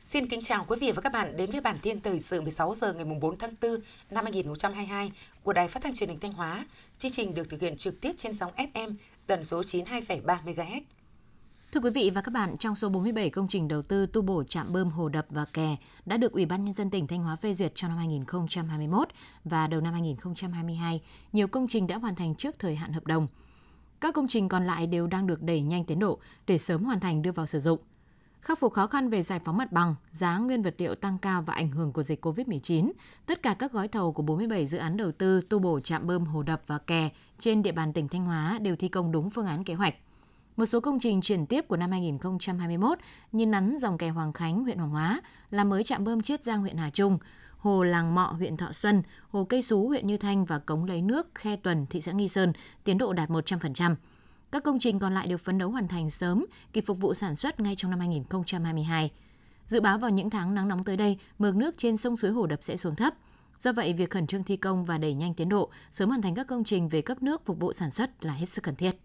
Xin kính chào quý vị và các bạn đến với bản tin thời sự 16 giờ ngày 4 tháng 4 năm 2022 của Đài Phát thanh Truyền hình Thanh Hóa. Chương trình được thực hiện trực tiếp trên sóng FM tần số 92,3 MHz. Thưa quý vị và các bạn, trong số 47 công trình đầu tư tu bổ trạm bơm hồ đập và kè đã được Ủy ban nhân dân tỉnh Thanh Hóa phê duyệt trong năm 2021 và đầu năm 2022, nhiều công trình đã hoàn thành trước thời hạn hợp đồng. Các công trình còn lại đều đang được đẩy nhanh tiến độ để sớm hoàn thành đưa vào sử dụng khắc phục khó khăn về giải phóng mặt bằng, giá nguyên vật liệu tăng cao và ảnh hưởng của dịch COVID-19, tất cả các gói thầu của 47 dự án đầu tư tu bổ trạm bơm hồ đập và kè trên địa bàn tỉnh Thanh Hóa đều thi công đúng phương án kế hoạch. Một số công trình chuyển tiếp của năm 2021 như nắn dòng kè Hoàng Khánh, huyện Hoàng Hóa, làm mới trạm bơm Chiết Giang, huyện Hà Trung, hồ Làng Mọ, huyện Thọ Xuân, hồ Cây Sú, huyện Như Thanh và cống lấy nước Khe Tuần, thị xã Nghi Sơn, tiến độ đạt 100%. Các công trình còn lại được phấn đấu hoàn thành sớm, kịp phục vụ sản xuất ngay trong năm 2022. Dự báo vào những tháng nắng nóng tới đây, mực nước trên sông suối hồ đập sẽ xuống thấp. Do vậy, việc khẩn trương thi công và đẩy nhanh tiến độ, sớm hoàn thành các công trình về cấp nước phục vụ sản xuất là hết sức cần thiết.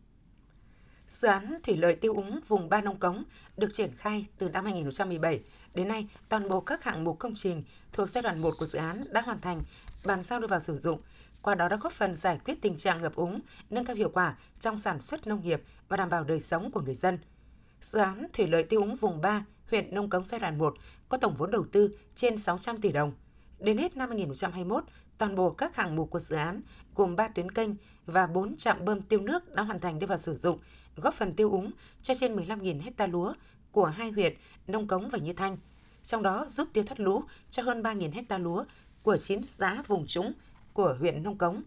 Dự án thủy lợi tiêu úng vùng Ba Nông Cống được triển khai từ năm 2017. Đến nay, toàn bộ các hạng mục công trình thuộc giai đoạn 1 của dự án đã hoàn thành, bàn giao đưa vào sử dụng – qua đó đã góp phần giải quyết tình trạng ngập úng, nâng cao hiệu quả trong sản xuất nông nghiệp và đảm bảo đời sống của người dân. Dự án Thủy lợi tiêu úng vùng 3, huyện Nông Cống giai đoạn 1 có tổng vốn đầu tư trên 600 tỷ đồng. Đến hết năm 2021, toàn bộ các hạng mục của dự án gồm 3 tuyến kênh và 4 trạm bơm tiêu nước đã hoàn thành đưa vào sử dụng, góp phần tiêu úng cho trên 15.000 hecta lúa của hai huyện Nông Cống và Như Thanh. Trong đó giúp tiêu thoát lũ cho hơn 3.000 hecta lúa của 9 xã vùng trũng của huyện Nông Cống.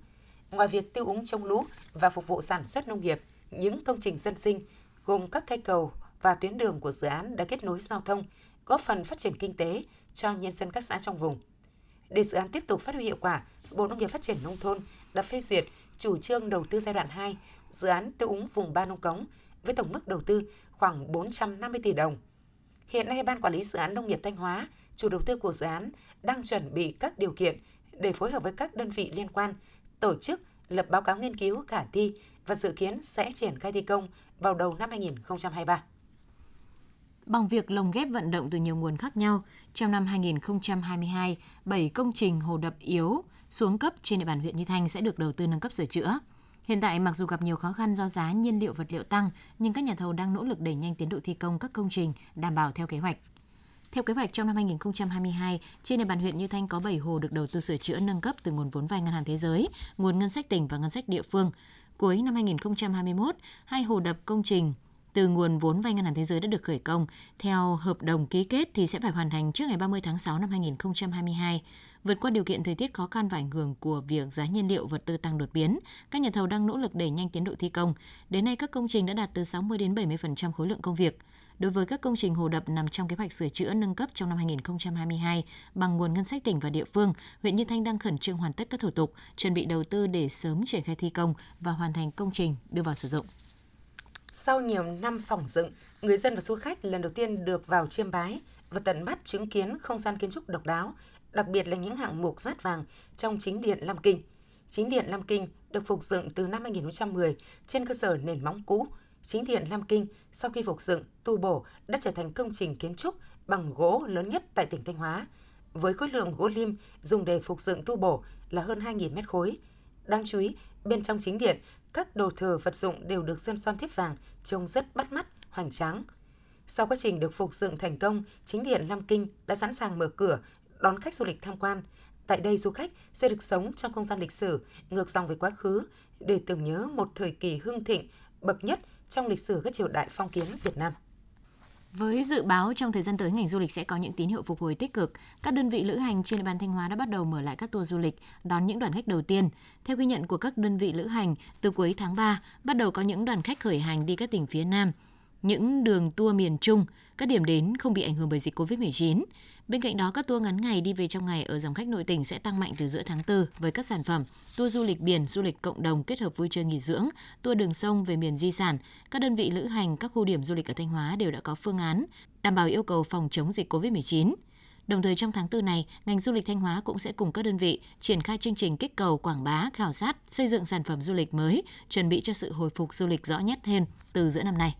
Ngoài việc tiêu úng chống lũ và phục vụ sản xuất nông nghiệp, những công trình dân sinh gồm các cây cầu và tuyến đường của dự án đã kết nối giao thông, góp phần phát triển kinh tế cho nhân dân các xã trong vùng. Để dự án tiếp tục phát huy hiệu quả, Bộ Nông nghiệp Phát triển Nông thôn đã phê duyệt chủ trương đầu tư giai đoạn 2 dự án tiêu úng vùng Ba Nông Cống với tổng mức đầu tư khoảng 450 tỷ đồng. Hiện nay, Ban Quản lý Dự án Nông nghiệp Thanh Hóa, chủ đầu tư của dự án, đang chuẩn bị các điều kiện để phối hợp với các đơn vị liên quan tổ chức lập báo cáo nghiên cứu khả thi và dự kiến sẽ triển khai thi công vào đầu năm 2023. Bằng việc lồng ghép vận động từ nhiều nguồn khác nhau, trong năm 2022, 7 công trình hồ đập yếu xuống cấp trên địa bàn huyện Như Thanh sẽ được đầu tư nâng cấp sửa chữa. Hiện tại, mặc dù gặp nhiều khó khăn do giá nhiên liệu vật liệu tăng, nhưng các nhà thầu đang nỗ lực đẩy nhanh tiến độ thi công các công trình đảm bảo theo kế hoạch. Theo kế hoạch trong năm 2022, trên địa bàn huyện Như Thanh có 7 hồ được đầu tư sửa chữa nâng cấp từ nguồn vốn vay ngân hàng thế giới, nguồn ngân sách tỉnh và ngân sách địa phương. Cuối năm 2021, hai hồ đập công trình từ nguồn vốn vay ngân hàng thế giới đã được khởi công. Theo hợp đồng ký kết thì sẽ phải hoàn thành trước ngày 30 tháng 6 năm 2022. Vượt qua điều kiện thời tiết khó khăn và ảnh hưởng của việc giá nhiên liệu vật tư tăng đột biến, các nhà thầu đang nỗ lực đẩy nhanh tiến độ thi công. Đến nay các công trình đã đạt từ 60 đến 70% khối lượng công việc. Đối với các công trình hồ đập nằm trong kế hoạch sửa chữa nâng cấp trong năm 2022 bằng nguồn ngân sách tỉnh và địa phương, huyện Như Thanh đang khẩn trương hoàn tất các thủ tục, chuẩn bị đầu tư để sớm triển khai thi công và hoàn thành công trình đưa vào sử dụng. Sau nhiều năm phỏng dựng, người dân và du khách lần đầu tiên được vào chiêm bái và tận mắt chứng kiến không gian kiến trúc độc đáo, đặc biệt là những hạng mục rát vàng trong chính điện Lam Kinh. Chính điện Lam Kinh được phục dựng từ năm 2010 trên cơ sở nền móng cũ, chính điện Lam Kinh sau khi phục dựng, tu bổ đã trở thành công trình kiến trúc bằng gỗ lớn nhất tại tỉnh Thanh Hóa, với khối lượng gỗ lim dùng để phục dựng tu bổ là hơn 2.000 mét khối. Đáng chú ý, bên trong chính điện, các đồ thờ vật dụng đều được sơn son thiếp vàng, trông rất bắt mắt, hoành tráng. Sau quá trình được phục dựng thành công, chính điện Lam Kinh đã sẵn sàng mở cửa đón khách du lịch tham quan. Tại đây, du khách sẽ được sống trong không gian lịch sử, ngược dòng về quá khứ để tưởng nhớ một thời kỳ hưng thịnh, bậc nhất trong lịch sử các triều đại phong kiến Việt Nam. Với dự báo trong thời gian tới ngành du lịch sẽ có những tín hiệu phục hồi tích cực, các đơn vị lữ hành trên địa bàn Thanh Hóa đã bắt đầu mở lại các tour du lịch, đón những đoàn khách đầu tiên. Theo ghi nhận của các đơn vị lữ hành, từ cuối tháng 3 bắt đầu có những đoàn khách khởi hành đi các tỉnh phía Nam những đường tour miền Trung, các điểm đến không bị ảnh hưởng bởi dịch Covid-19. Bên cạnh đó, các tour ngắn ngày đi về trong ngày ở dòng khách nội tỉnh sẽ tăng mạnh từ giữa tháng 4 với các sản phẩm tour du lịch biển, du lịch cộng đồng kết hợp vui chơi nghỉ dưỡng, tour đường sông về miền di sản. Các đơn vị lữ hành, các khu điểm du lịch ở Thanh Hóa đều đã có phương án đảm bảo yêu cầu phòng chống dịch Covid-19. Đồng thời trong tháng 4 này, ngành du lịch Thanh Hóa cũng sẽ cùng các đơn vị triển khai chương trình kích cầu quảng bá, khảo sát, xây dựng sản phẩm du lịch mới, chuẩn bị cho sự hồi phục du lịch rõ nhất hơn từ giữa năm nay.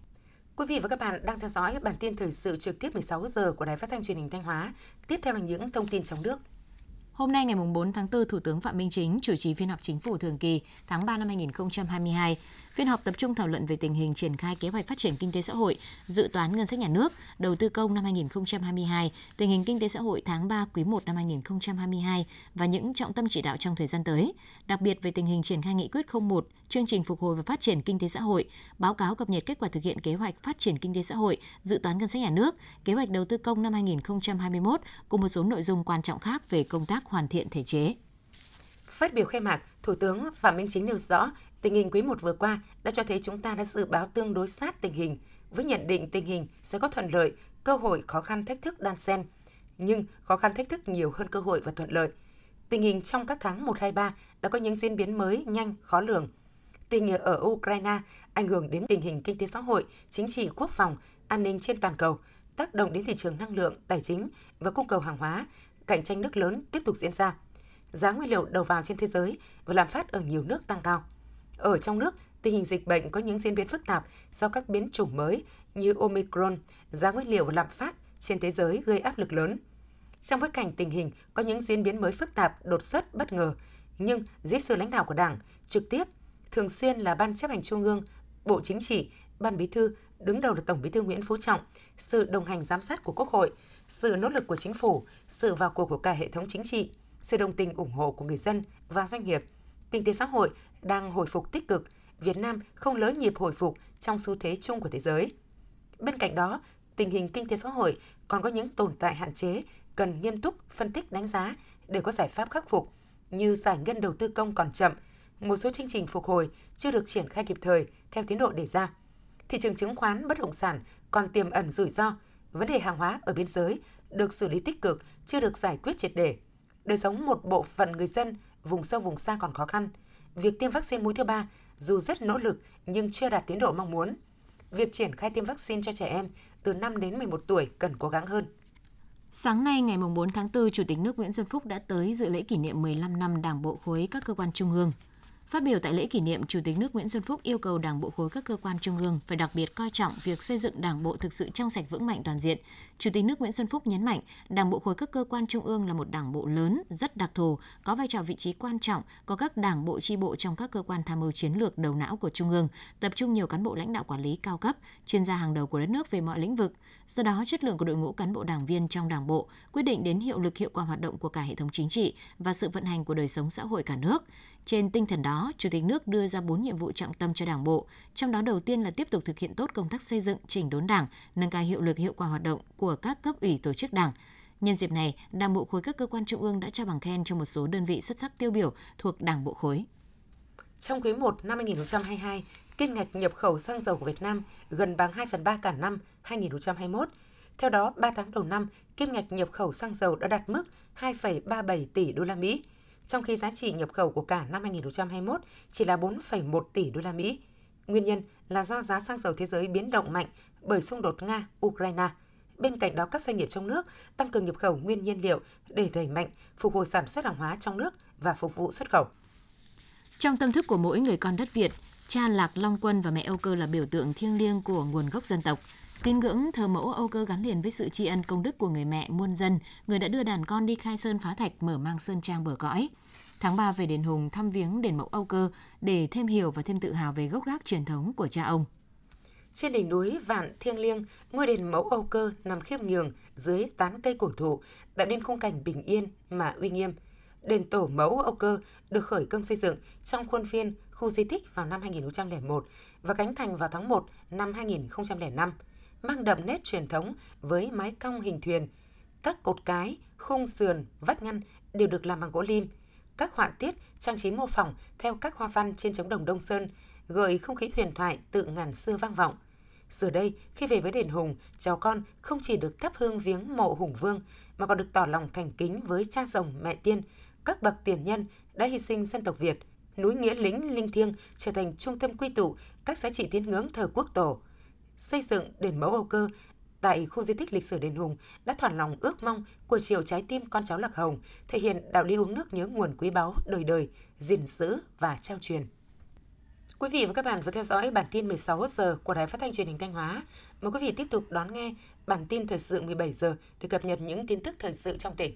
Quý vị và các bạn đang theo dõi bản tin thời sự trực tiếp 16 giờ của Đài Phát thanh Truyền hình Thanh Hóa. Tiếp theo là những thông tin trong nước. Hôm nay ngày 4 tháng 4, Thủ tướng Phạm Minh Chính chủ trì phiên họp chính phủ thường kỳ tháng 3 năm 2022. Phiên họp tập trung thảo luận về tình hình triển khai kế hoạch phát triển kinh tế xã hội, dự toán ngân sách nhà nước, đầu tư công năm 2022, tình hình kinh tế xã hội tháng 3 quý 1 năm 2022 và những trọng tâm chỉ đạo trong thời gian tới, đặc biệt về tình hình triển khai nghị quyết 01, chương trình phục hồi và phát triển kinh tế xã hội, báo cáo cập nhật kết quả thực hiện kế hoạch phát triển kinh tế xã hội, dự toán ngân sách nhà nước, kế hoạch đầu tư công năm 2021 cùng một số nội dung quan trọng khác về công tác hoàn thiện thể chế. Phát biểu khai mạc, Thủ tướng Phạm Minh Chính nêu rõ Tình hình quý 1 vừa qua đã cho thấy chúng ta đã dự báo tương đối sát tình hình, với nhận định tình hình sẽ có thuận lợi, cơ hội, khó khăn, thách thức đan xen. Nhưng khó khăn thách thức nhiều hơn cơ hội và thuận lợi. Tình hình trong các tháng 1, 2, 3 đã có những diễn biến mới, nhanh, khó lường. Tình hình ở Ukraine ảnh hưởng đến tình hình kinh tế xã hội, chính trị, quốc phòng, an ninh trên toàn cầu, tác động đến thị trường năng lượng, tài chính và cung cầu hàng hóa, cạnh tranh nước lớn tiếp tục diễn ra. Giá nguyên liệu đầu vào trên thế giới và lạm phát ở nhiều nước tăng cao. Ở trong nước, tình hình dịch bệnh có những diễn biến phức tạp do các biến chủng mới như Omicron, giá nguyên liệu và lạm phát trên thế giới gây áp lực lớn. Trong bối cảnh tình hình có những diễn biến mới phức tạp, đột xuất, bất ngờ, nhưng dưới sự lãnh đạo của Đảng, trực tiếp, thường xuyên là Ban chấp hành Trung ương, Bộ Chính trị, Ban Bí thư, đứng đầu là Tổng Bí thư Nguyễn Phú Trọng, sự đồng hành giám sát của Quốc hội, sự nỗ lực của chính phủ, sự vào cuộc của cả hệ thống chính trị, sự đồng tình ủng hộ của người dân và doanh nghiệp – kinh tế xã hội đang hồi phục tích cực, Việt Nam không lỡ nhịp hồi phục trong xu thế chung của thế giới. Bên cạnh đó, tình hình kinh tế xã hội còn có những tồn tại hạn chế cần nghiêm túc phân tích đánh giá để có giải pháp khắc phục như giải ngân đầu tư công còn chậm, một số chương trình phục hồi chưa được triển khai kịp thời theo tiến độ đề ra. Thị trường chứng khoán bất động sản còn tiềm ẩn rủi ro, vấn đề hàng hóa ở biên giới được xử lý tích cực chưa được giải quyết triệt để. Đời sống một bộ phận người dân vùng sâu vùng xa còn khó khăn. Việc tiêm vaccine mũi thứ ba dù rất nỗ lực nhưng chưa đạt tiến độ mong muốn. Việc triển khai tiêm vaccine cho trẻ em từ 5 đến 11 tuổi cần cố gắng hơn. Sáng nay ngày 4 tháng 4, Chủ tịch nước Nguyễn Xuân Phúc đã tới dự lễ kỷ niệm 15 năm Đảng bộ khối các cơ quan trung ương. Phát biểu tại lễ kỷ niệm, Chủ tịch nước Nguyễn Xuân Phúc yêu cầu Đảng bộ khối các cơ quan trung ương phải đặc biệt coi trọng việc xây dựng Đảng bộ thực sự trong sạch vững mạnh toàn diện. Chủ tịch nước Nguyễn Xuân Phúc nhấn mạnh, Đảng bộ khối các cơ quan trung ương là một đảng bộ lớn, rất đặc thù, có vai trò vị trí quan trọng, có các đảng bộ chi bộ trong các cơ quan tham mưu chiến lược đầu não của trung ương, tập trung nhiều cán bộ lãnh đạo quản lý cao cấp, chuyên gia hàng đầu của đất nước về mọi lĩnh vực. Do đó, chất lượng của đội ngũ cán bộ đảng viên trong đảng bộ quyết định đến hiệu lực hiệu quả hoạt động của cả hệ thống chính trị và sự vận hành của đời sống xã hội cả nước. Trên tinh thần đó, Chủ tịch nước đưa ra 4 nhiệm vụ trọng tâm cho Đảng bộ, trong đó đầu tiên là tiếp tục thực hiện tốt công tác xây dựng, chỉnh đốn Đảng, nâng cao hiệu lực hiệu quả hoạt động của các cấp ủy tổ chức Đảng. Nhân dịp này, Đảng bộ khối các cơ quan trung ương đã trao bằng khen cho một số đơn vị xuất sắc tiêu biểu thuộc Đảng bộ khối. Trong quý 1 năm 2022, kim ngạch nhập khẩu xăng dầu của Việt Nam gần bằng 2 phần 3 cả năm 2021. Theo đó, 3 tháng đầu năm, kim ngạch nhập khẩu xăng dầu đã đạt mức 2,37 tỷ đô la Mỹ, trong khi giá trị nhập khẩu của cả năm 2021 chỉ là 4,1 tỷ đô la Mỹ. Nguyên nhân là do giá xăng dầu thế giới biến động mạnh bởi xung đột Nga-Ukraine. Bên cạnh đó, các doanh nghiệp trong nước tăng cường nhập khẩu nguyên nhiên liệu để đẩy mạnh phục hồi sản xuất hàng hóa trong nước và phục vụ xuất khẩu. Trong tâm thức của mỗi người con đất Việt, cha Lạc Long Quân và mẹ Âu Cơ là biểu tượng thiêng liêng của nguồn gốc dân tộc. Tín ngưỡng thờ mẫu Âu Cơ gắn liền với sự tri ân công đức của người mẹ muôn dân, người đã đưa đàn con đi khai sơn phá thạch mở mang sơn trang bờ cõi. Tháng 3 về đền Hùng thăm viếng đền mẫu Âu Cơ để thêm hiểu và thêm tự hào về gốc gác truyền thống của cha ông. Trên đỉnh núi Vạn Thiêng Liêng, ngôi đền mẫu Âu Cơ nằm khiêm nhường dưới tán cây cổ thụ, tạo nên khung cảnh bình yên mà uy nghiêm. Đền tổ mẫu Âu Cơ được khởi công xây dựng trong khuôn viên khu di tích vào năm 2001 và cánh thành vào tháng 1 năm 2005 mang đậm nét truyền thống với mái cong hình thuyền. Các cột cái, khung sườn, vách ngăn đều được làm bằng gỗ lim. Các họa tiết, trang trí mô phỏng theo các hoa văn trên trống đồng Đông Sơn, gợi không khí huyền thoại tự ngàn xưa vang vọng. Giờ đây, khi về với đền Hùng, cháu con không chỉ được thắp hương viếng mộ Hùng Vương, mà còn được tỏ lòng thành kính với cha rồng mẹ tiên, các bậc tiền nhân đã hy sinh dân tộc Việt, núi Nghĩa Lĩnh linh thiêng trở thành trung tâm quy tụ các giá trị tín ngưỡng thờ quốc tổ, xây dựng đền mẫu Âu Cơ tại khu di tích lịch sử Đền Hùng đã thỏa lòng ước mong của chiều trái tim con cháu Lạc Hồng, thể hiện đạo lý uống nước nhớ nguồn quý báu đời đời, gìn giữ và trao truyền. Quý vị và các bạn vừa theo dõi bản tin 16 giờ của Đài Phát thanh Truyền hình Thanh Hóa. Mời quý vị tiếp tục đón nghe bản tin thời sự 17 giờ để cập nhật những tin tức thời sự trong tỉnh.